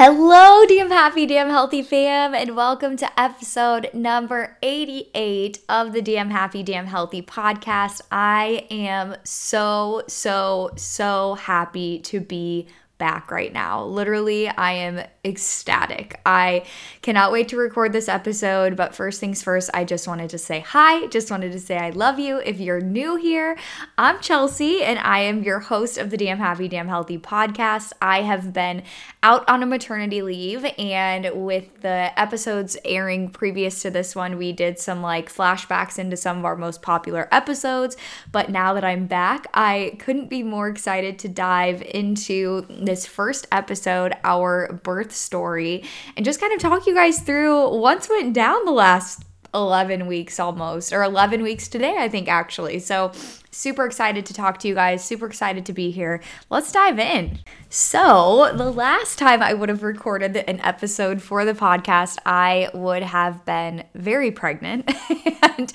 Hello, damn happy, damn healthy fam, and welcome to episode number 88 of the Damn Happy, Damn Healthy podcast. I am so, so, so happy to be back right now. Literally, I am ecstatic. I cannot wait to record this episode, but first things first, I just wanted to say hi. Just wanted to say I love you. If you're new here, I'm Chelsea and I am your host of the Damn Happy, Damn Healthy podcast. I have been out on a maternity leave, and with the episodes airing previous to this one, we did some like flashbacks into some of our most popular episodes. But now that I'm back, I couldn't be more excited to dive into this first episode, our birth story, and just kind of talk you guys through what's went down the last 11 weeks almost, or 11 weeks today, I think, actually. So, super excited to talk to you guys, super excited to be here. Let's dive in. So, the last time I would have recorded an episode for the podcast, I would have been very pregnant and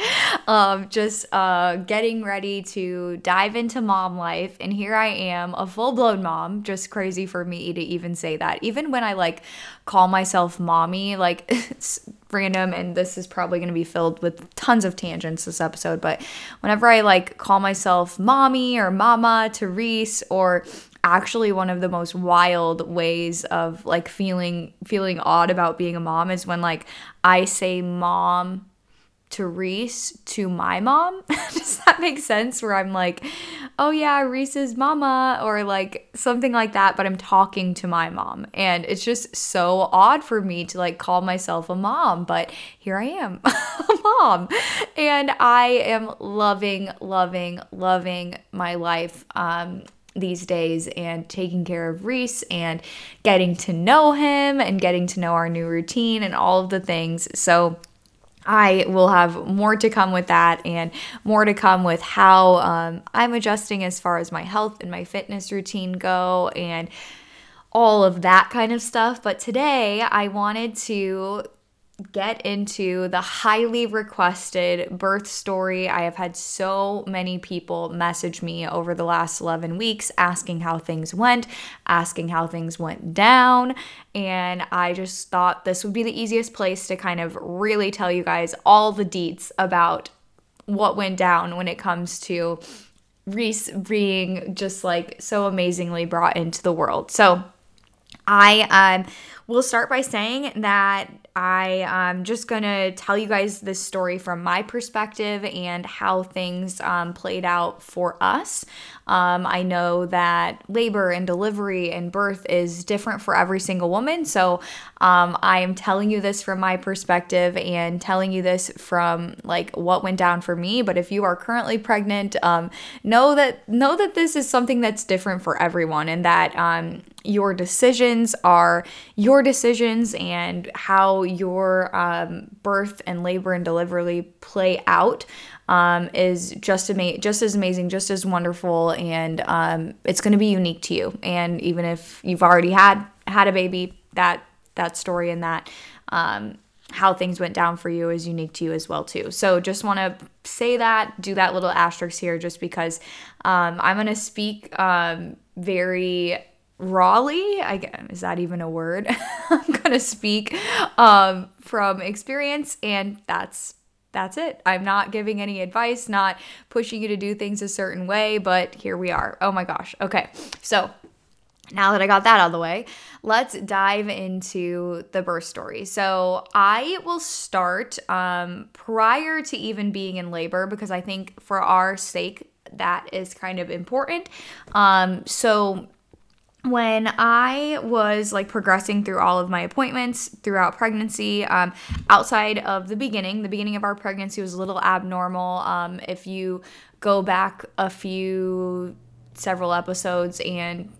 um, just uh, getting ready to dive into mom life. And here I am, a full blown mom, just crazy for me to even say that. Even when I like call myself mommy, like it's random and this is probably going to be filled with tons of tangents this episode but whenever i like call myself mommy or mama to reese or actually one of the most wild ways of like feeling feeling odd about being a mom is when like i say mom to Reese to my mom. Does that make sense? Where I'm like, oh yeah, Reese's mama, or like something like that, but I'm talking to my mom. And it's just so odd for me to like call myself a mom, but here I am, a mom. And I am loving, loving, loving my life. Um, these days and taking care of Reese and getting to know him and getting to know our new routine and all of the things. So, I will have more to come with that and more to come with how um, I'm adjusting as far as my health and my fitness routine go and all of that kind of stuff. But today I wanted to get into the highly requested birth story. I have had so many people message me over the last 11 weeks asking how things went, asking how things went down. And I just thought this would be the easiest place to kind of really tell you guys all the deets about what went down when it comes to Reese being just like so amazingly brought into the world. So I um, will start by saying that I am just going to tell you guys this story from my perspective and how things um, played out for us. Um, I know that labor and delivery and birth is different for every single woman. So um, I am telling you this from my perspective and telling you this from like what went down for me. But if you are currently pregnant, um, know that know that this is something that's different for everyone and that um, your decisions are your decisions and how your um, birth and labor and delivery play out um, is just ama- just as amazing, just as wonderful, and um, it's going to be unique to you. And even if you've already had had a baby, that that story and that um, how things went down for you is unique to you as well too. So just want to say that, do that little asterisk here, just because um, I'm going to speak um, very rawly i guess is that even a word i'm gonna speak um, from experience and that's that's it i'm not giving any advice not pushing you to do things a certain way but here we are oh my gosh okay so now that I got that out of the way, let's dive into the birth story. So, I will start um, prior to even being in labor because I think for our sake, that is kind of important. Um, so, when I was like progressing through all of my appointments throughout pregnancy, um, outside of the beginning, the beginning of our pregnancy was a little abnormal. Um, if you go back a few, several episodes and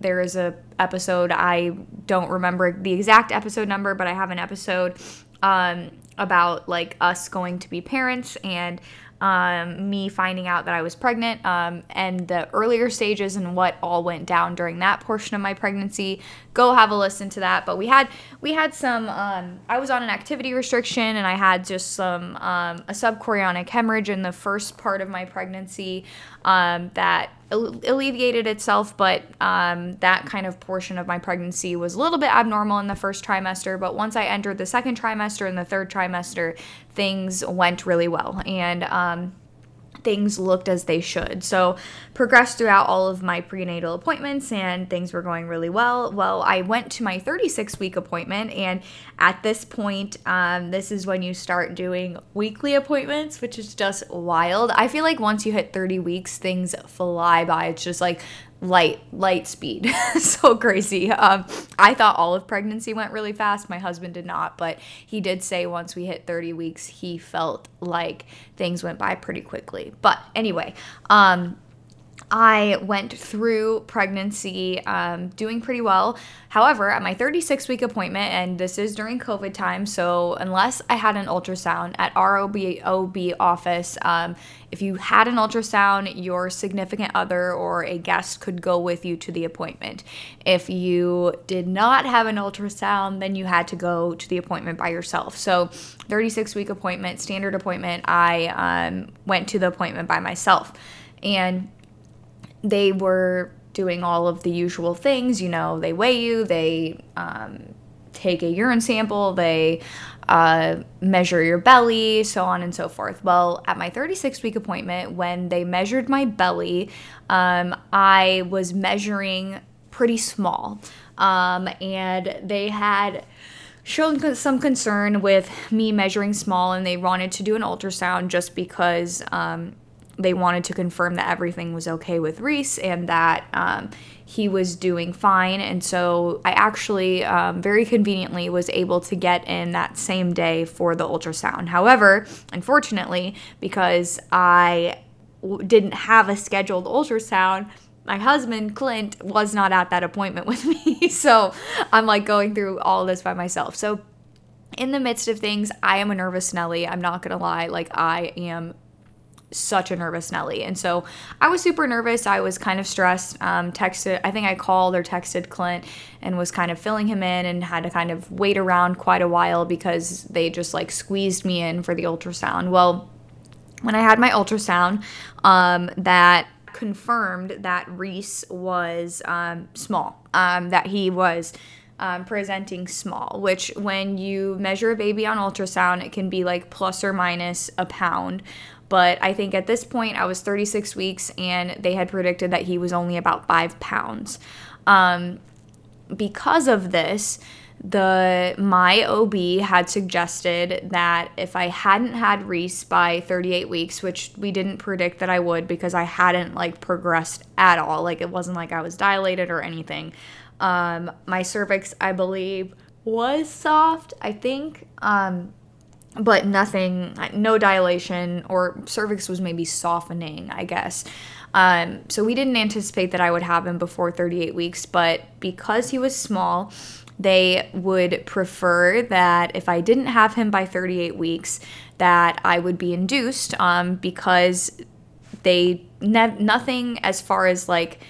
there is a episode I don't remember the exact episode number, but I have an episode um, about like us going to be parents and um, me finding out that I was pregnant, um, and the earlier stages and what all went down during that portion of my pregnancy. Go have a listen to that. But we had we had some. Um, I was on an activity restriction, and I had just some um, a subchorionic hemorrhage in the first part of my pregnancy um, that alleviated itself, but um, that kind of portion of my pregnancy was a little bit abnormal in the first trimester. But once I entered the second trimester and the third trimester, things went really well. And um, things looked as they should. So, progressed throughout all of my prenatal appointments and things were going really well. Well, I went to my 36 week appointment, and at this point, um, this is when you start doing weekly appointments, which is just wild. I feel like once you hit 30 weeks, things fly by. It's just like light light speed. So crazy. Um, i thought all of pregnancy went really fast. My husband did not but he did say once we hit 30 weeks he felt like things went by pretty quickly. But anyway um, I went through pregnancy um, doing pretty well. However, at my 36 week appointment, and this is during COVID time, so unless I had an ultrasound at our OB office, um, if you had an ultrasound, your significant other or a guest could go with you to the appointment. If you did not have an ultrasound, then you had to go to the appointment by yourself. So, 36 week appointment, standard appointment, I um, went to the appointment by myself. And they were doing all of the usual things. You know, they weigh you, they um, take a urine sample, they uh, measure your belly, so on and so forth. Well, at my 36 week appointment, when they measured my belly, um, I was measuring pretty small. Um, and they had shown some concern with me measuring small, and they wanted to do an ultrasound just because. Um, they wanted to confirm that everything was okay with Reese and that um, he was doing fine. And so I actually um, very conveniently was able to get in that same day for the ultrasound. However, unfortunately, because I w- didn't have a scheduled ultrasound, my husband Clint was not at that appointment with me. so I'm like going through all this by myself. So in the midst of things, I am a nervous Nelly. I'm not gonna lie. Like, I am such a nervous Nelly. And so I was super nervous. I was kind of stressed. Um, texted, I think I called or texted Clint and was kind of filling him in and had to kind of wait around quite a while because they just like squeezed me in for the ultrasound. Well, when I had my ultrasound, um, that confirmed that Reese was um, small, um, that he was. Um, presenting small, which when you measure a baby on ultrasound, it can be like plus or minus a pound. But I think at this point, I was 36 weeks and they had predicted that he was only about five pounds. Um, because of this, the my OB had suggested that if I hadn't had Reese by 38 weeks, which we didn't predict that I would because I hadn't like progressed at all, like it wasn't like I was dilated or anything. Um, my cervix, I believe, was soft. I think. Um, but nothing, no dilation, or cervix was maybe softening, I guess. Um, so we didn't anticipate that I would have him before 38 weeks, but because he was small, they would prefer that if I didn't have him by 38 weeks, that I would be induced um, because they ne- nothing as far as like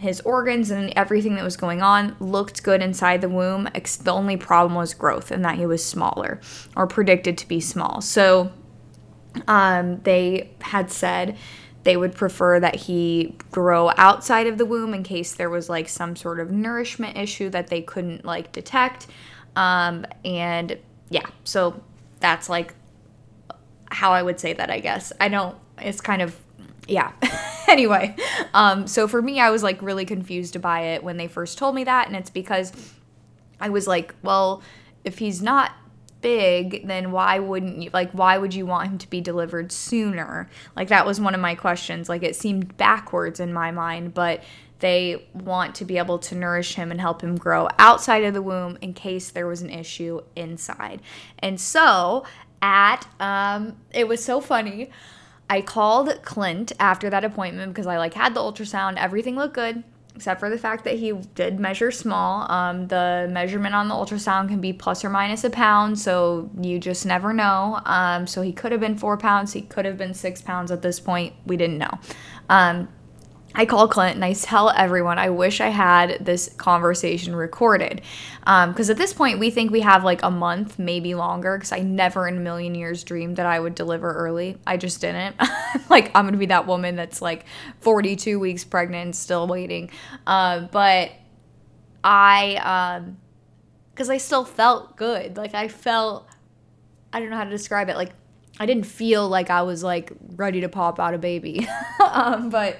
his organs and everything that was going on looked good inside the womb. The only problem was growth and that he was smaller or predicted to be small. So um, they had said they would prefer that he grow outside of the womb in case there was like some sort of nourishment issue that they couldn't like detect. Um, and yeah, so that's like how I would say that, I guess. I don't, it's kind of yeah. anyway, um, so for me, I was like really confused by it when they first told me that, and it's because I was like, well, if he's not big, then why wouldn't you like why would you want him to be delivered sooner? Like that was one of my questions. Like it seemed backwards in my mind, but they want to be able to nourish him and help him grow outside of the womb in case there was an issue inside. And so at um it was so funny. I called Clint after that appointment because I like had the ultrasound, everything looked good. except for the fact that he did measure small. Um, the measurement on the ultrasound can be plus or minus a pound, so you just never know. Um, so he could have been four pounds, he could have been six pounds at this point. We didn't know. Um, I call Clint and I tell everyone I wish I had this conversation recorded. Because um, at this point, we think we have like a month, maybe longer, because I never in a million years dreamed that I would deliver early. I just didn't. like, I'm going to be that woman that's like 42 weeks pregnant, still waiting. Uh, but I, because um, I still felt good. Like, I felt, I don't know how to describe it. Like, I didn't feel like I was like ready to pop out a baby. um, but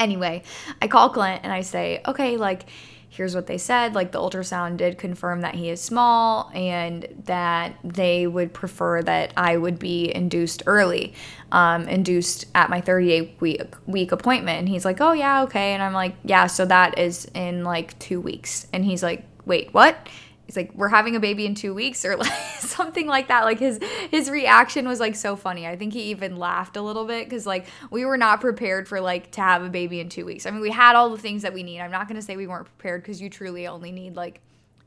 Anyway, I call Clint and I say, okay, like, here's what they said. Like, the ultrasound did confirm that he is small and that they would prefer that I would be induced early, um, induced at my 38 week, week appointment. And he's like, oh, yeah, okay. And I'm like, yeah, so that is in like two weeks. And he's like, wait, what? He's like we're having a baby in two weeks or like something like that. Like his his reaction was like so funny. I think he even laughed a little bit because like we were not prepared for like to have a baby in two weeks. I mean we had all the things that we need. I'm not going to say we weren't prepared because you truly only need like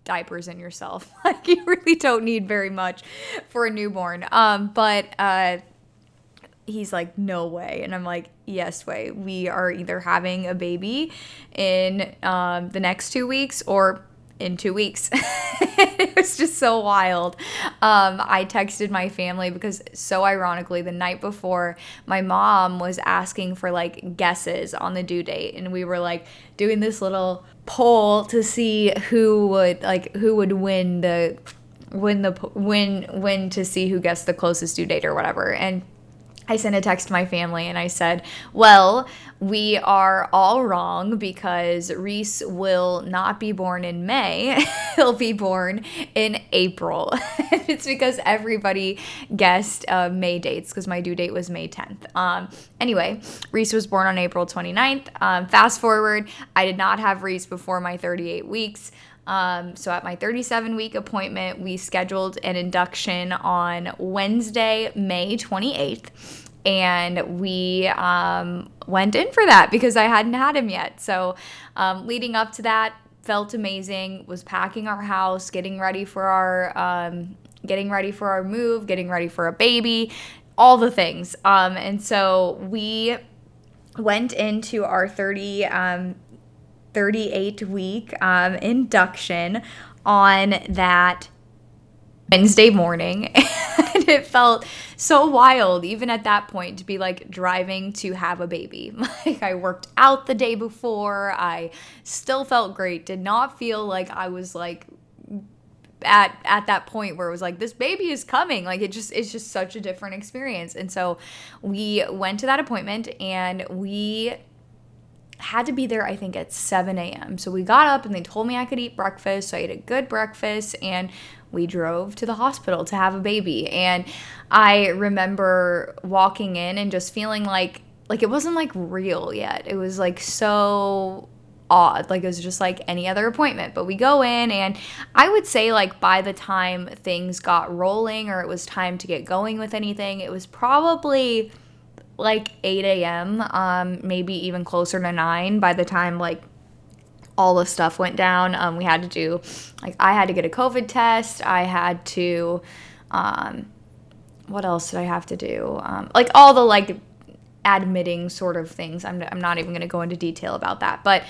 diapers and yourself. Like you really don't need very much for a newborn. Um but uh he's like no way. And i'm like yes way. We are either having a baby in um, the next two weeks or in two weeks. it was just so wild. Um, I texted my family because, so ironically, the night before, my mom was asking for like guesses on the due date, and we were like doing this little poll to see who would like who would win the win the win win to see who guessed the closest due date or whatever. And I sent a text to my family and I said, Well, we are all wrong because Reese will not be born in May. He'll be born in April. it's because everybody guessed uh, May dates because my due date was May 10th. Um, anyway, Reese was born on April 29th. Um, fast forward, I did not have Reese before my 38 weeks. Um, so at my 37 week appointment, we scheduled an induction on Wednesday, May 28th. And we um, went in for that because I hadn't had him yet. So um, leading up to that, felt amazing. Was packing our house, getting ready for our um, getting ready for our move, getting ready for a baby, all the things. Um, and so we went into our 30 um, 38 week um, induction on that Wednesday morning. and it felt so wild, even at that point, to be like driving to have a baby. Like, I worked out the day before. I still felt great. Did not feel like I was like at at that point where it was like this baby is coming like it just it's just such a different experience and so we went to that appointment and we had to be there, I think, at 7 a.m. So we got up and they told me I could eat breakfast. So I ate a good breakfast and we drove to the hospital to have a baby. And I remember walking in and just feeling like, like it wasn't like real yet. It was like so odd. Like it was just like any other appointment. But we go in, and I would say, like, by the time things got rolling or it was time to get going with anything, it was probably like 8 a.m., um, maybe even closer to 9 by the time like all the stuff went down. Um, we had to do, like, I had to get a COVID test. I had to, um, what else did I have to do? Um, like, all the like admitting sort of things. I'm, I'm not even going to go into detail about that. But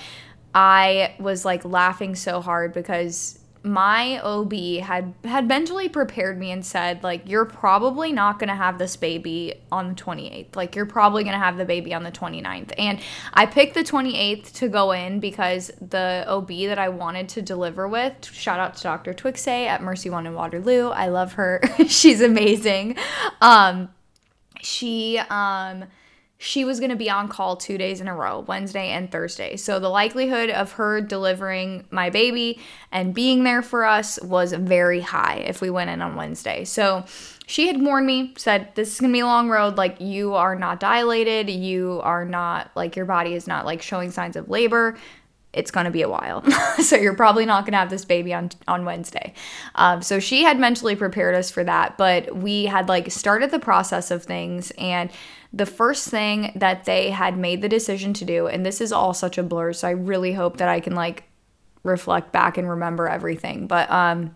I was like laughing so hard because my OB had had mentally prepared me and said like you're probably not going to have this baby on the 28th. Like you're probably going to have the baby on the 29th. And I picked the 28th to go in because the OB that I wanted to deliver with, shout out to Dr. Twixay at Mercy One in Waterloo. I love her. She's amazing. Um she um she was going to be on call two days in a row, Wednesday and Thursday. So the likelihood of her delivering my baby and being there for us was very high if we went in on Wednesday. So she had warned me, said, This is going to be a long road. Like, you are not dilated. You are not, like, your body is not, like, showing signs of labor. it's going to be a while. so you're probably not going to have this baby on on Wednesday. Um, so she had mentally prepared us for that, but we had like started the process of things and the first thing that they had made the decision to do and this is all such a blur so i really hope that i can like reflect back and remember everything but um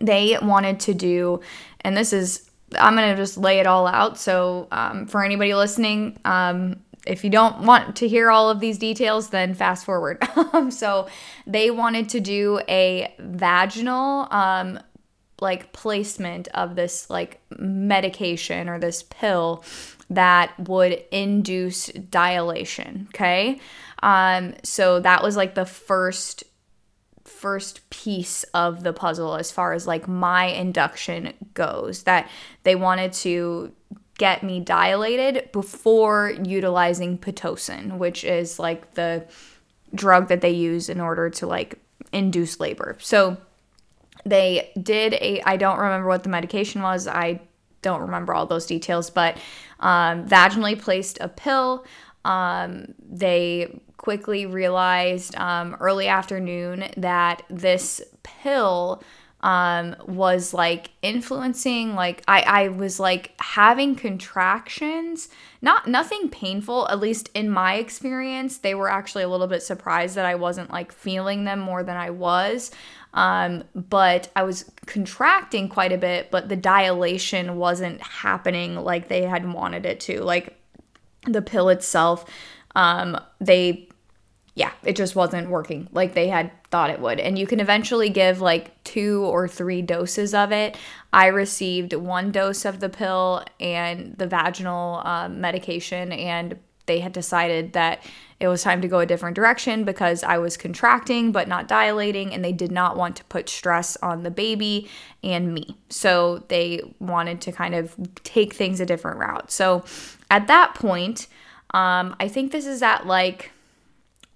they wanted to do and this is i'm gonna just lay it all out so um, for anybody listening um, if you don't want to hear all of these details, then fast forward. so they wanted to do a vaginal um, like placement of this like medication or this pill that would induce dilation. Okay. Um, so that was like the first first piece of the puzzle as far as like my induction goes that they wanted to get me dilated before utilizing pitocin which is like the drug that they use in order to like induce labor so they did a i don't remember what the medication was i don't remember all those details but um, vaginally placed a pill. Um, they quickly realized um, early afternoon that this pill um, was like influencing like I, I was like having contractions not nothing painful at least in my experience. They were actually a little bit surprised that i wasn't like feeling them more than i was um, but i was contracting quite a bit but the dilation wasn't happening like they had wanted it to like the pill itself um, they yeah, it just wasn't working like they had thought it would. And you can eventually give like two or three doses of it. I received one dose of the pill and the vaginal um, medication, and they had decided that it was time to go a different direction because I was contracting but not dilating, and they did not want to put stress on the baby and me. So they wanted to kind of take things a different route. So at that point, um, I think this is at like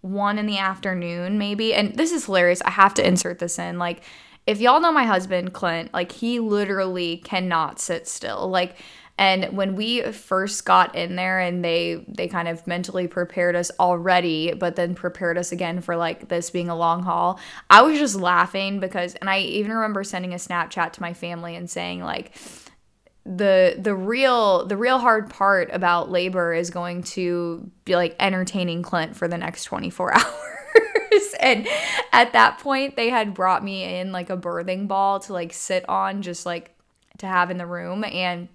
one in the afternoon, maybe. And this is hilarious. I have to insert this in. Like, if y'all know my husband, Clint, like, he literally cannot sit still. Like, and when we first got in there and they they kind of mentally prepared us already but then prepared us again for like this being a long haul i was just laughing because and i even remember sending a snapchat to my family and saying like the the real the real hard part about labor is going to be like entertaining Clint for the next 24 hours. and at that point they had brought me in like a birthing ball to like sit on just like to have in the room and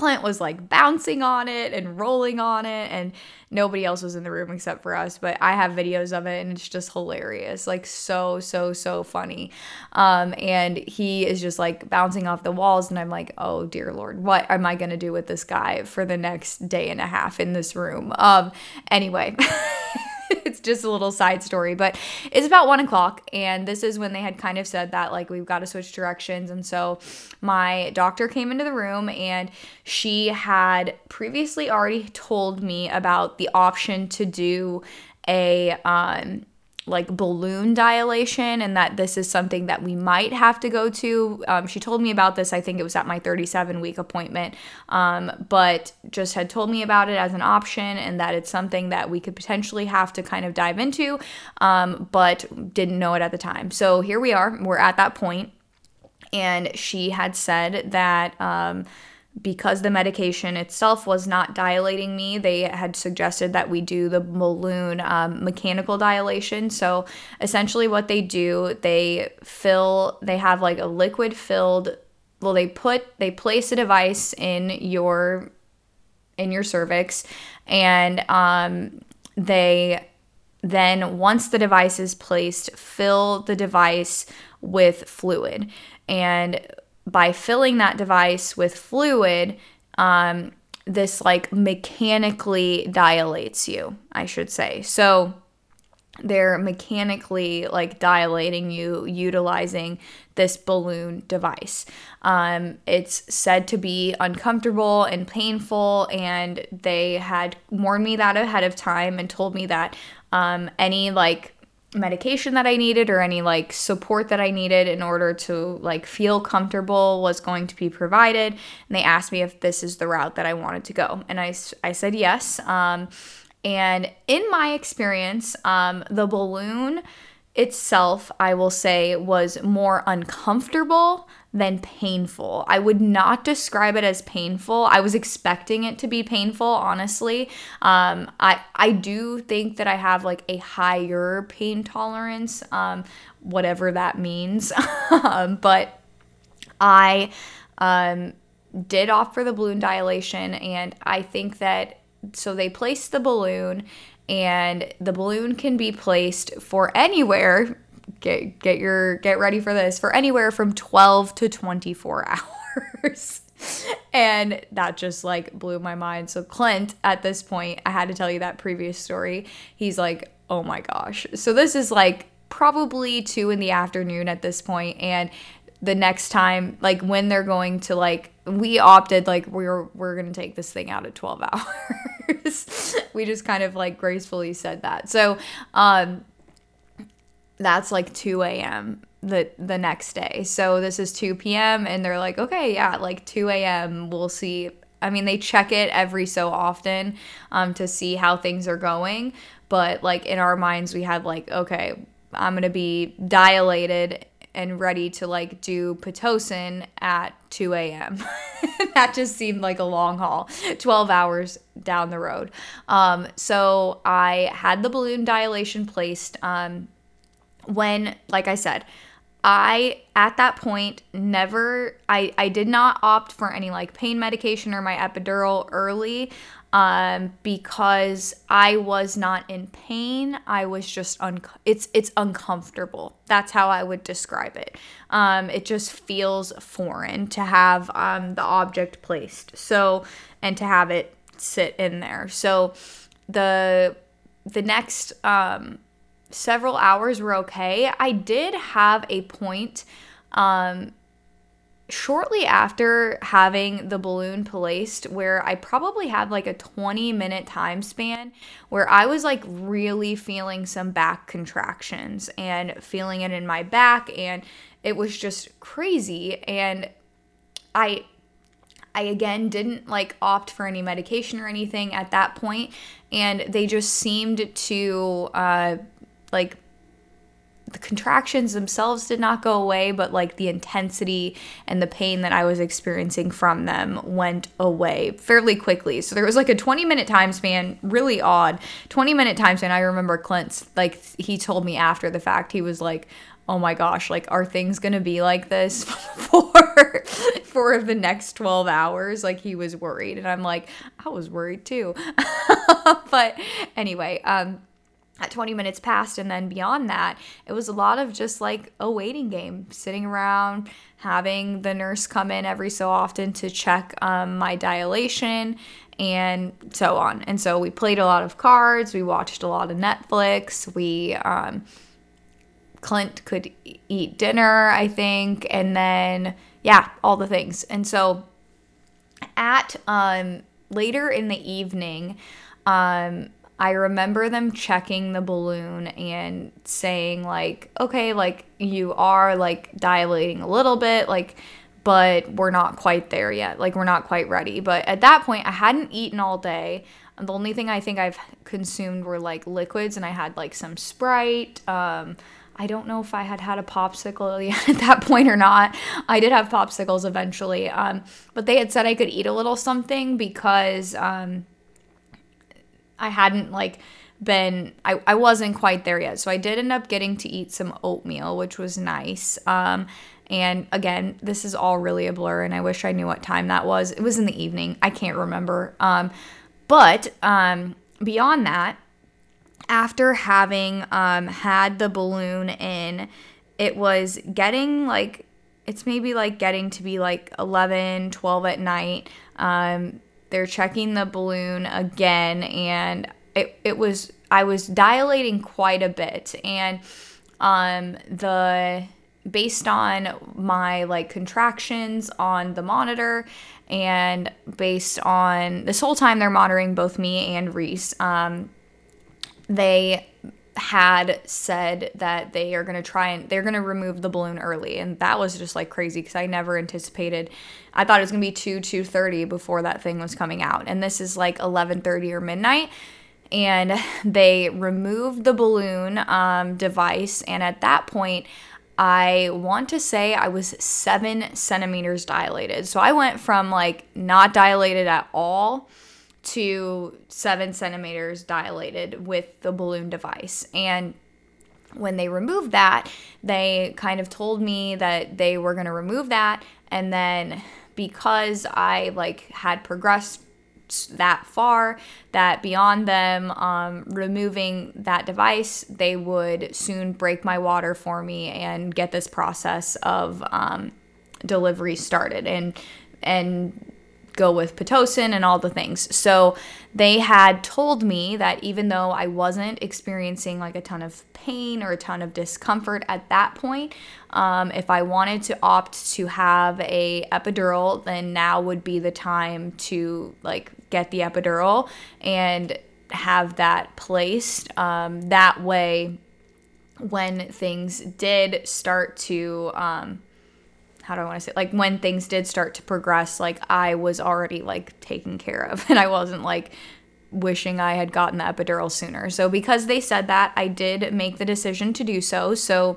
Clint was like bouncing on it and rolling on it, and nobody else was in the room except for us. But I have videos of it, and it's just hilarious like, so, so, so funny. Um, and he is just like bouncing off the walls, and I'm like, oh, dear Lord, what am I going to do with this guy for the next day and a half in this room? Um, anyway. it's just a little side story, but it's about one o'clock, and this is when they had kind of said that like we've got to switch directions. And so my doctor came into the room, and she had previously already told me about the option to do a um like balloon dilation and that this is something that we might have to go to. Um, she told me about this, I think it was at my 37 week appointment, um, but just had told me about it as an option and that it's something that we could potentially have to kind of dive into, um, but didn't know it at the time. So here we are, we're at that point, and she had said that um, because the medication itself was not dilating me, they had suggested that we do the balloon um, mechanical dilation. So essentially, what they do, they fill, they have like a liquid filled. Well, they put, they place a device in your, in your cervix, and um, they then once the device is placed, fill the device with fluid. And by filling that device with fluid, um, this like mechanically dilates you, I should say. So they're mechanically like dilating you utilizing this balloon device. Um, it's said to be uncomfortable and painful, and they had warned me that ahead of time and told me that um, any like medication that I needed or any like support that I needed in order to like feel comfortable was going to be provided. And they asked me if this is the route that I wanted to go. And I, I said yes. Um, And in my experience, um, the balloon itself, I will say, was more uncomfortable than painful. I would not describe it as painful. I was expecting it to be painful, honestly. Um, I I do think that I have like a higher pain tolerance, um, whatever that means. um, but I um, did opt for the balloon dilation, and I think that so they placed the balloon and the balloon can be placed for anywhere get get your get ready for this for anywhere from 12 to 24 hours. And that just like blew my mind. So clint at this point i had to tell you that previous story. He's like oh my gosh. So this is like probably 2 in the afternoon at this point and the next time like when they're going to like we opted like we're we're gonna take this thing out at 12 hours. We just kind of like gracefully said that. So um that's like 2 a.m the the next day so this is 2 p.m and they're like okay yeah like 2 a.m we'll see i mean they check it every so often um to see how things are going but like in our minds we had like okay i'm gonna be dilated and ready to like do Pitocin at 2 a.m. that just seemed like a long haul, 12 hours down the road. Um, so I had the balloon dilation placed. Um, when, like I said, I at that point never I I did not opt for any like pain medication or my epidural early um, because I was not in pain. I was just un- it's it's uncomfortable. That's how I would describe it. Um, it just feels foreign to have um, the object placed. So and to have it sit in there. So the the next um, several hours were okay. I did have a point um, shortly after having the balloon placed where I probably had like a 20 minute time span where I was like really feeling some back contractions and feeling it in my back and it was just crazy and I I again didn't like opt for any medication or anything at that point and they just seemed to uh like the contractions themselves did not go away, but like the intensity and the pain that I was experiencing from them went away fairly quickly. So there was like a 20 minute time span, really odd 20 minute time span. I remember Clint's like, he told me after the fact, he was like, oh my gosh, like are things gonna be like this for for the next 12 hours? Like he was worried. And I'm like, I was worried too. but anyway, um, at 20 minutes past and then beyond that it was a lot of just like a waiting game sitting around having the nurse come in every so often to check um, my dilation and so on. And so we played a lot of cards we watched a lot of netflix we um, clint could eat dinner i think and then yeah all the things. And so at um, later in the evening um, I remember them checking the balloon and saying like, okay, like you are like dilating a little bit, like but we're not quite there yet. Like we're not quite ready. But at that point, I hadn't eaten all day. The only thing I think I've consumed were like liquids, and I had like some Sprite. Um, I don't know if I had had a popsicle yet at that point or not. I did have popsicles eventually, um, but they had said I could eat a little something because um, I hadn't like been I, I wasn't quite there yet. So I did end up getting to eat some oatmeal, which was nice. Um and again, this is all really a blur and I wish I knew what time that was. It was in the evening. I can't remember. Um but um beyond that, after having um had the balloon in, it was getting like it's maybe like getting to be like 11, 12 at night. Um they're checking the balloon again, and it, it was, I was dilating quite a bit. And um, the, based on my like contractions on the monitor and based on this whole time they're monitoring both me and Reese, um, they had said that they are going to try and they're going to remove the balloon early and that was just like crazy because i never anticipated i thought it was going to be 2 2.30 before that thing was coming out and this is like 11.30 or midnight and they removed the balloon um, device. And at that point, I want to say I was seven centimeters dilated. So I went from like not dilated at all to seven centimeters dilated with the balloon device. And when they removed that, they kind of told me that they were going to remove that. And then because I like had progressed that far that beyond them um, removing that device, they would soon break my water for me and get this process of um, delivery started and and go with Pitocin and all the things. So they had told me that even though I wasn't experiencing like a ton of pain or a ton of discomfort at that point, um, if I wanted to opt to have a epidural, then now would be the time to like get the epidural and have that placed. Um, that way, when things did start to um, how do I want to say it? like when things did start to progress, like I was already like taken care of and I wasn't like wishing I had gotten the epidural sooner. So because they said that, I did make the decision to do so. So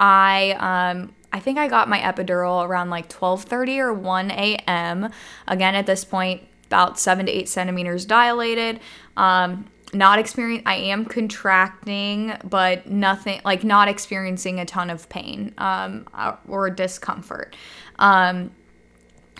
I um I think I got my epidural around like 12:30 or 1 a.m. Again, at this point, about seven to eight centimeters dilated. Um, not experience i am contracting but nothing like not experiencing a ton of pain um, uh, or discomfort. Um,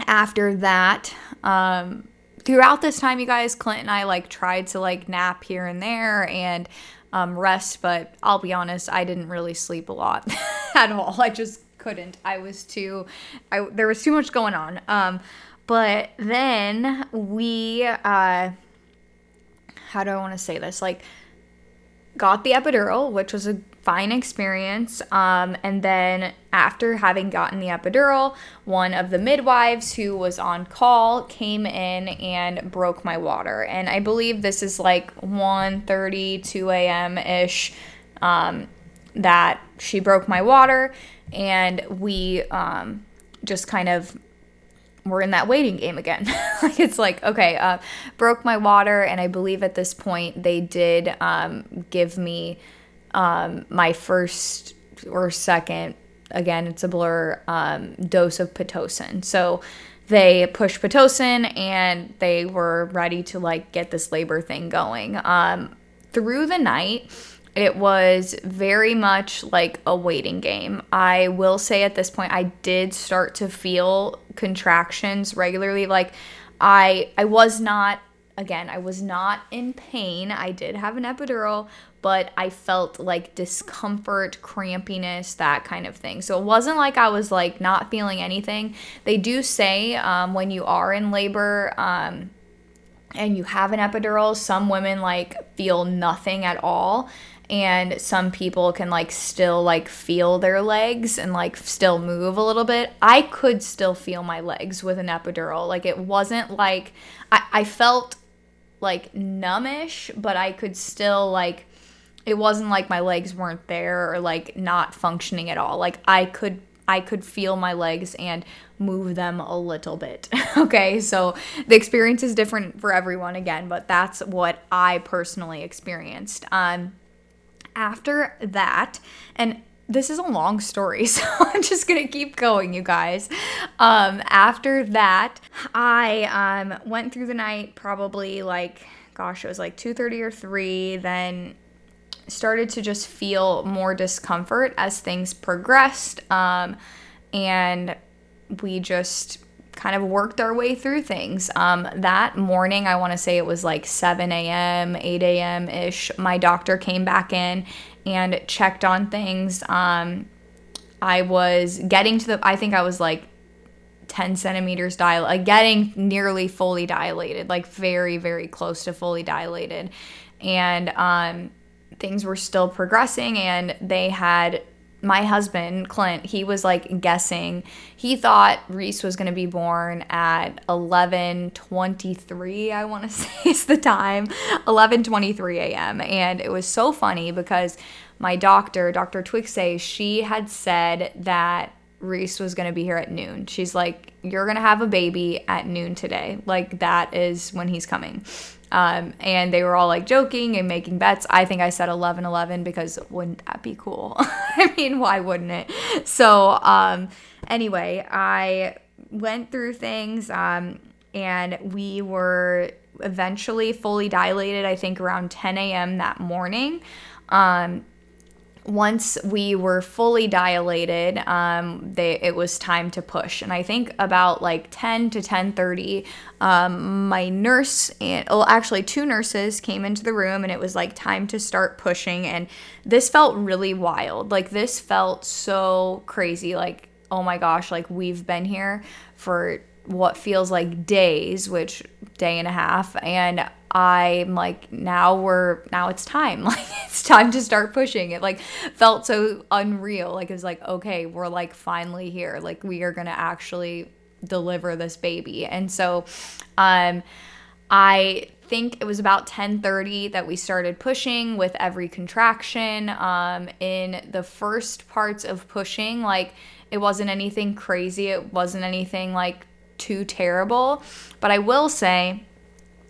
after that um, throughout this time you guys clint and i like tried to like nap here and there and um, rest but i'll be honest i didn't really sleep a lot at all. I just couldn't. I was too I, there was too much going on. Um, but then we uh, how do I want to say this? Like, got the epidural, which was a fine experience. Um, and then after having gotten the epidural, one of the midwives who was on call came in and broke my water. And I believe this is like 1:30, 2 a.m. ish. Um, that she broke my water, and we um, just kind of we're in that waiting game again. like it's like okay, uh, broke my water, and I believe at this point they did um, give me um, my first or second. Again, it's a blur. Um, dose of pitocin. So they pushed pitocin, and they were ready to like get this labor thing going. Um, through the night it was very much like a waiting game. I will say at this point I did start to feel contractions regularly like I I was not again, I was not in pain. I did have an epidural, but I felt like discomfort, crampiness, that kind of thing. So it wasn't like I was like not feeling anything. They do say um, when you are in labor, um, and you have an epidural, some women like feel nothing at all and some people can like still like feel their legs and like still move a little bit. I could still feel my legs with an epidural. Like it wasn't like i, I felt like numbish but i could still like it wasn't like my legs weren't there or like not functioning at all. Like i could i could feel my legs and move them a little bit. Okay so the experience is different for everyone again but that's what i personally experienced. Um after that, and this is a long story, so I'm just gonna keep going, you guys. Um, after that, I um, went through the night probably like, gosh, it was like 2:30 or 3. Then started to just feel more discomfort as things progressed, um, and we just kind of worked our way through things. Um, that morning, I want to say it was like 7 a.m., 8 a.m. ish, my doctor came back in and checked on things. Um, I was getting to the, I think I was like 10 centimeters dilated, getting nearly fully dilated, like very, very close to fully dilated. And um, things were still progressing, and they had my husband, Clint, he was like guessing. He thought Reese was going to be born at 11:23, I want to say is the time. 11:23 a.m. and it was so funny because my doctor, Dr. Twixay, she had said that Reese was going to be here at noon. She's like, You're going to have a baby at noon today. Like, that is when he's coming. Um, and they were all like joking and making bets. I think I said 11 11 because wouldn't that be cool? I mean, why wouldn't it? So, um, anyway, I went through things um, and we were eventually fully dilated, I think around 10 a.m. that morning. Um, once we were fully dilated, um, they, it was time to push. And I think about like 10 to 10:30, um, my nurse and well, actually two nurses came into the room, and it was like time to start pushing. And this felt really wild. Like this felt so crazy. Like oh my gosh, like we've been here for what feels like days, which day and a half, and I'm like, now we're now it's time. Like it's time to start pushing. It like felt so unreal. Like it was like, okay, we're like finally here. Like we are gonna actually deliver this baby. And so um I think it was about 10:30 that we started pushing with every contraction. Um in the first parts of pushing, like it wasn't anything crazy. It wasn't anything like too terrible. But I will say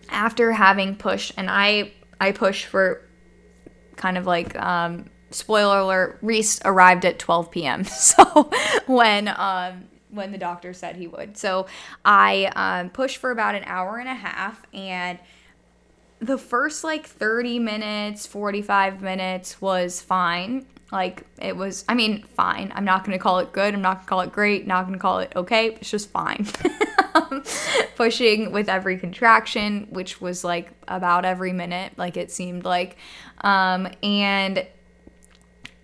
after having pushed, and I I pushed for kind of like um, spoiler alert, Reese arrived at 12 p.m. So when um, when the doctor said he would, so I um, pushed for about an hour and a half, and the first like 30 minutes, 45 minutes was fine. Like it was, I mean, fine. I'm not gonna call it good. I'm not gonna call it great. Not gonna call it okay. It's just fine. pushing with every contraction, which was like about every minute, like it seemed like. Um, and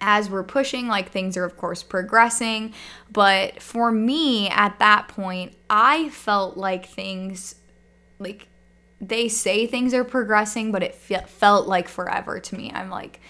as we're pushing, like things are, of course, progressing. But for me at that point, I felt like things, like they say things are progressing, but it fe- felt like forever to me. I'm like,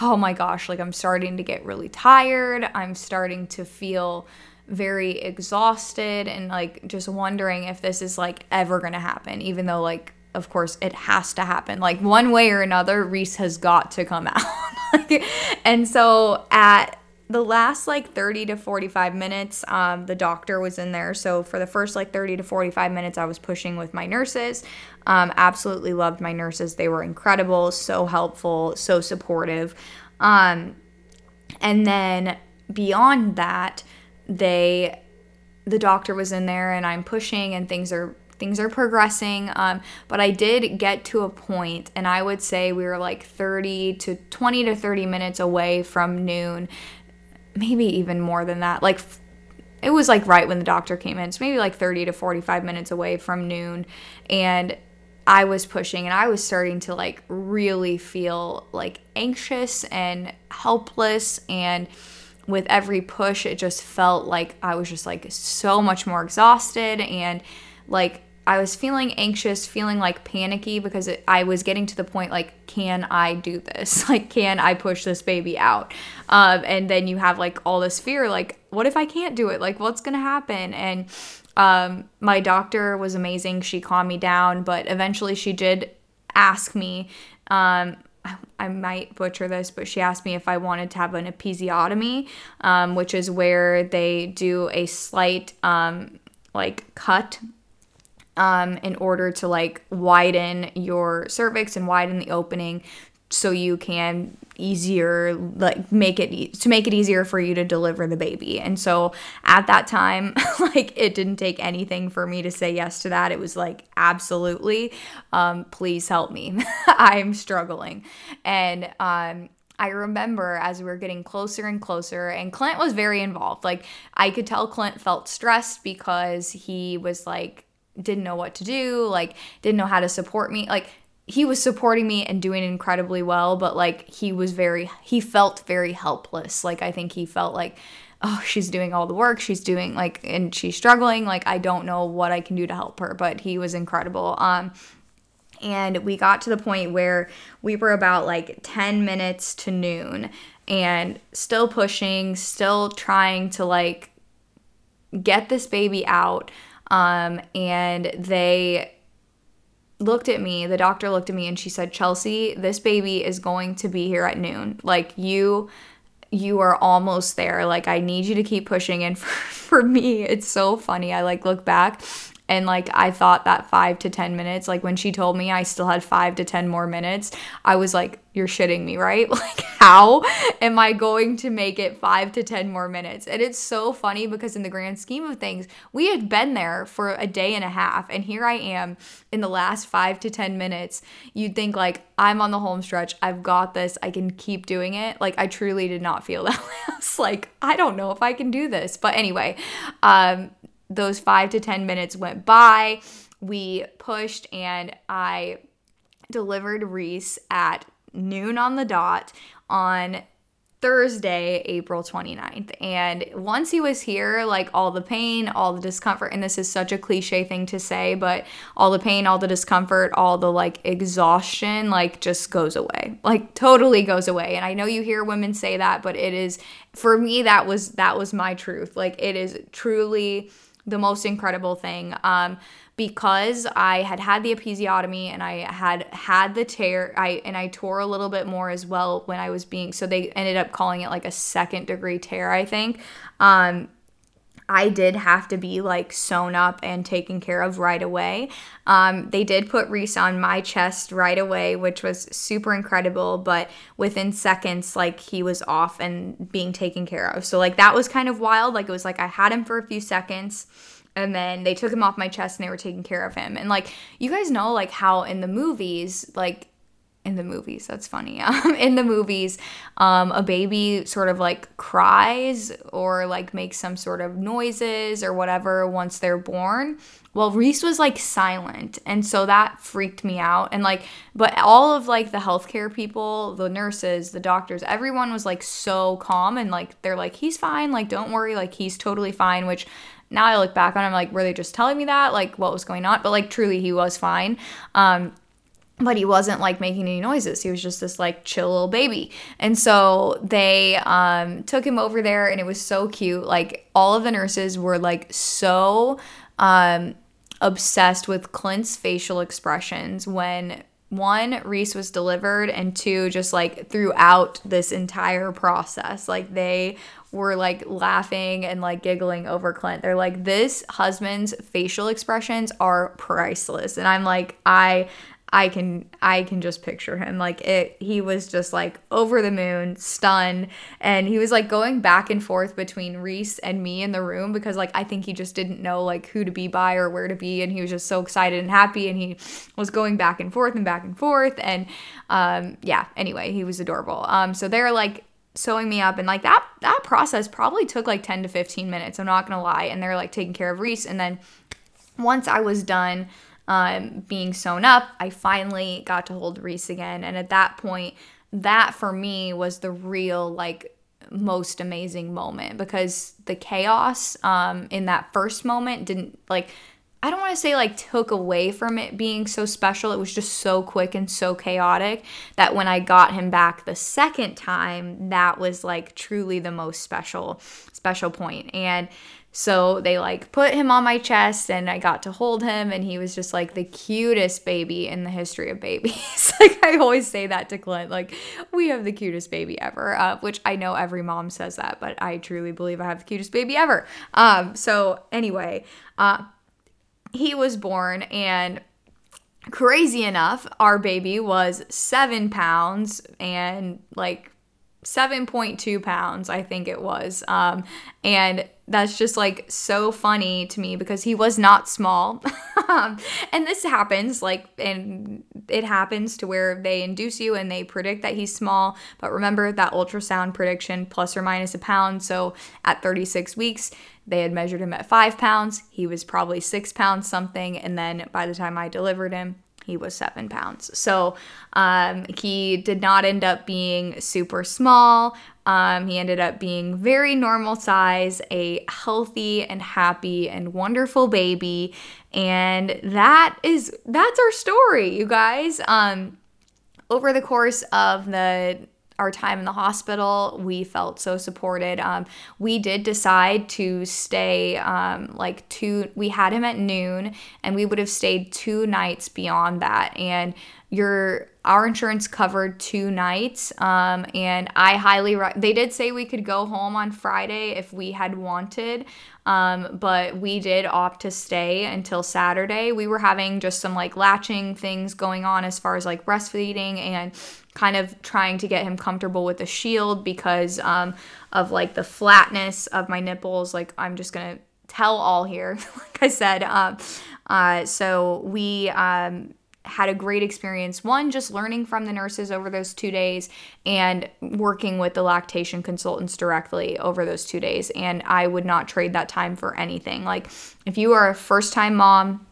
oh my gosh, like I'm starting to get really tired. I'm starting to feel very exhausted and like just wondering if this is like ever gonna happen, even though like of course it has to happen. Like one way or another, Reese has got to come out. and so at the last like 30 to 45 minutes, um, the doctor was in there. So for the first like 30 to 45 minutes, I was pushing with my nurses. Um, absolutely loved my nurses. They were incredible, so helpful, so supportive. Um, and then beyond that, they the doctor was in there and I'm pushing and things are things are progressing um, but i did get to a point and i would say we were like 30 to 20 to 30 minutes away from noon maybe even more than that. Like it was like right when the doctor came in. So maybe like 30 to 45 minutes away from noon. And i was pushing and i was starting to like really feel like anxious and helpless. And with every push, it just felt like I was just like so much more exhausted. And like I was feeling anxious, feeling like panicky because it, I was getting to the point like, can I do this? Like, can I push this baby out? Um, and then you have like all this fear, like, what if I can't do it? Like, what's gonna happen? And um, my doctor was amazing. She calmed me down, but eventually she did ask me um, I might butcher this, but she asked me if I wanted to have an episiotomy, um, which is where they do a slight um, like cut um, in order to like widen your cervix and widen the opening so you can easier like make it e- to make it easier for you to deliver the baby. And so at that time like it didn't take anything for me to say yes to that. It was like absolutely um please help me. I'm struggling. And um I remember as we were getting closer and closer, and Clint was very involved. Like, I could tell Clint felt stressed because he was like, didn't know what to do, like, didn't know how to support me. Like, he was supporting me and doing incredibly well, but like he was very, he felt very helpless. Like I think he felt like, oh, she's doing all the work, she's doing like, and she's struggling. Like I don't know what I can do to help her, but he was incredible. Um, and we got to the point where we were about like 10 minutes to noon and still pushing, still trying to like get this baby out. Um, and they looked at me, the doctor looked at me and she said, Chelsea, this baby is going to be here at noon. Like, you you are almost there. Like, I need you to keep pushing. And for, for me, it's so funny. I like look back and like I thought that five to 10 minutes, like when she told me I still had five to 10 more minutes, I was like, you're shitting me, right? Like, how am I going to make it five to 10 more minutes? And it's so funny because, in the grand scheme of things, we had been there for a day and a half. And here I am in the last five to 10 minutes. You'd think, like, I'm on the home stretch. I've got this. I can keep doing it. Like, I truly did not feel that. Was like, I don't know if I can do this. But anyway, um, those five to 10 minutes went by. We pushed, and I delivered Reese at noon on the dot on Thursday, April 29th. And once he was here, like all the pain, all the discomfort, and this is such a cliche thing to say, but all the pain, all the discomfort, all the like exhaustion, like just goes away. Like totally goes away. And I know you hear women say that, but it is for me that was that was my truth. Like it is truly the most incredible thing. Um, because I had had the episiotomy and I had had the tear, I and I tore a little bit more as well when I was being. So they ended up calling it like a second degree tear, I think. Um, I did have to be like sewn up and taken care of right away. Um, they did put Reese on my chest right away, which was super incredible. But within seconds, like he was off and being taken care of. So, like, that was kind of wild. Like, it was like I had him for a few seconds and then they took him off my chest and they were taking care of him. And like, you guys know, like, how in the movies, like, in the movies. That's funny. Um, in the movies, um, a baby sort of like cries or like makes some sort of noises or whatever once they're born. Well, Reese was like silent. And so that freaked me out. And like, but all of like the healthcare people, the nurses, the doctors, everyone was like so calm and like, they're like, he's fine. Like, don't worry. Like, he's totally fine, which now I look back on, I'm like, were they just telling me that? Like, what was going on? But like, truly, he was fine. Um, but he wasn't like making any noises. He was just this like chill little baby. And so they um, took him over there and it was so cute. Like all of the nurses were like so um, obsessed with Clint's facial expressions when one, Reese was delivered, and two, just like throughout this entire process. Like they were like laughing and like giggling over Clint. They're like, this husband's facial expressions are priceless. And I'm like, I I can I can just picture him. Like it he was just like over the moon stunned and he was like going back and forth between Reese and me in the room because like I think he just didn't know like who to be by or where to be and he was just so excited and happy and he was going back and forth and back and forth and um yeah anyway he was adorable. Um so they're like sewing me up and like that that process probably took like 10 to 15 minutes I'm not gonna lie and they're like taking care of Reese and then once I was done um, being sewn up, I finally got to hold Reese again. And at that point, that for me was the real, like, most amazing moment because the chaos um, in that first moment didn't, like, I don't want to say like took away from it being so special. It was just so quick and so chaotic that when I got him back the second time, that was like truly the most special special point. And so they like put him on my chest and I got to hold him and he was just like the cutest baby in the history of babies. like I always say that to Clint, like we have the cutest baby ever, uh, which I know every mom says that, but I truly believe I have the cutest baby ever. Um, so anyway, uh, he was born and crazy enough, our baby was seven pounds and like 7.2 pounds, I think it was. Um, and that's just like so funny to me because he was not small. and this happens, like, and it happens to where they induce you and they predict that he's small. But remember that ultrasound prediction plus or minus a pound. So at 36 weeks, they had measured him at five pounds. He was probably six pounds something. And then by the time I delivered him, he was seven pounds. So um, he did not end up being super small. Um, he ended up being very normal size, a healthy and happy and wonderful baby. And that is that's our story, you guys. Um, over the course of the our time in the hospital, we felt so supported. Um, we did decide to stay um, like two, we had him at noon and we would have stayed two nights beyond that. And your our insurance covered two nights um, and i highly re- they did say we could go home on friday if we had wanted um, but we did opt to stay until saturday we were having just some like latching things going on as far as like breastfeeding and kind of trying to get him comfortable with the shield because um, of like the flatness of my nipples like i'm just gonna tell all here like i said um, uh, so we um, had a great experience. One, just learning from the nurses over those two days and working with the lactation consultants directly over those two days. And I would not trade that time for anything. Like, if you are a first time mom,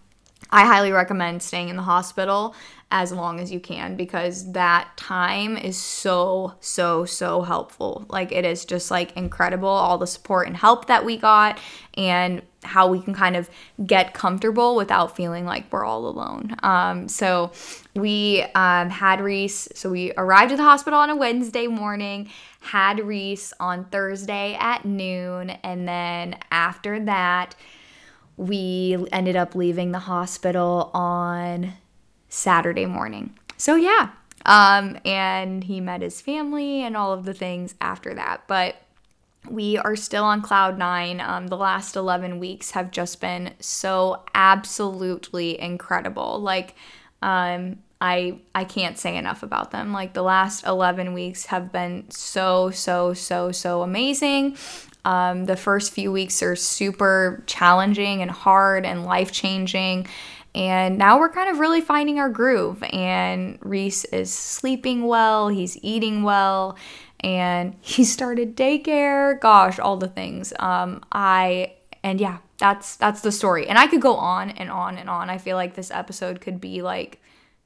I highly recommend staying in the hospital as long as you can because that time is so, so, so helpful. Like, it is just like incredible all the support and help that we got, and how we can kind of get comfortable without feeling like we're all alone. Um, so, we um, had Reese, so we arrived at the hospital on a Wednesday morning, had Reese on Thursday at noon, and then after that, we ended up leaving the hospital on Saturday morning. So, yeah. Um, and he met his family and all of the things after that. But we are still on cloud nine. Um, the last 11 weeks have just been so absolutely incredible. Like, um, I I can't say enough about them. Like the last 11 weeks have been so so so so amazing. Um, the first few weeks are super challenging and hard and life changing. And now we're kind of really finding our groove. And Reese is sleeping well, he's eating well, and he started daycare. Gosh, all the things. Um, I and yeah, that's that's the story. And I could go on and on and on. I feel like this episode could be like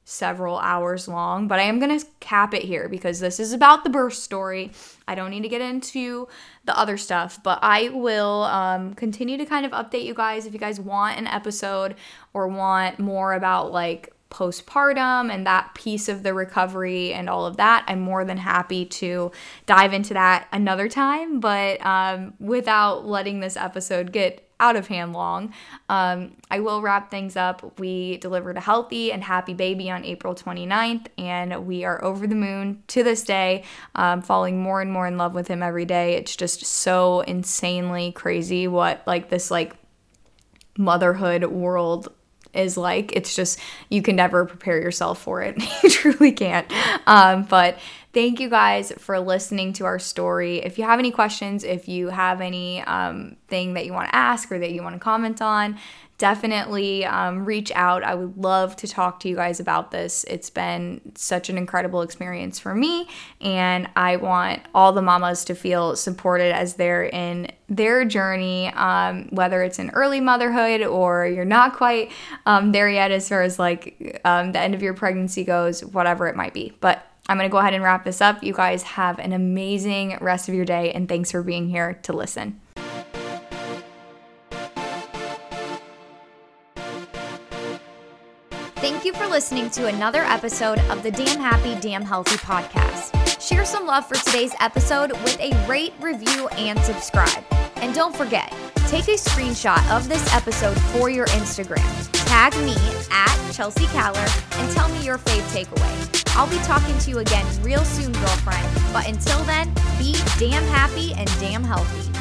several hours long, but I am going to cap it here because this is about the birth story. I don't need to get into the other stuff, but I will um, continue to kind of update you guys if you guys want an episode or want more about like postpartum and that piece of the recovery and all of that. I'm more than happy to dive into that another time, but um, without letting this episode get out of hand long. Um, I will wrap things up. We delivered a healthy and happy baby on April 29th, and we are over the moon to this day, um, falling more and more in love with him every day. It's just so insanely crazy what like this like motherhood world is like. It's just, you can never prepare yourself for it. you truly can't. Um, but thank you guys for listening to our story. If you have any questions, if you have any um, thing that you want to ask or that you want to comment on, definitely um, reach out. I would love to talk to you guys about this. It's been such an incredible experience for me, and I want all the mamas to feel supported as they're in their journey, um, whether it's in early motherhood or you're not quite um, there yet as far as like um, the end of your pregnancy goes, whatever it might be. But I'm going to go ahead and wrap this up. You guys have an amazing rest of your day, and thanks for being here to listen. Thank you for listening to another episode of the Damn Happy, Damn Healthy podcast. Share some love for today's episode with a rate, review, and subscribe. And don't forget, take a screenshot of this episode for your Instagram. Tag me at Chelsea Caller and tell me your fave takeaway. I'll be talking to you again real soon, girlfriend. But until then, be damn happy and damn healthy.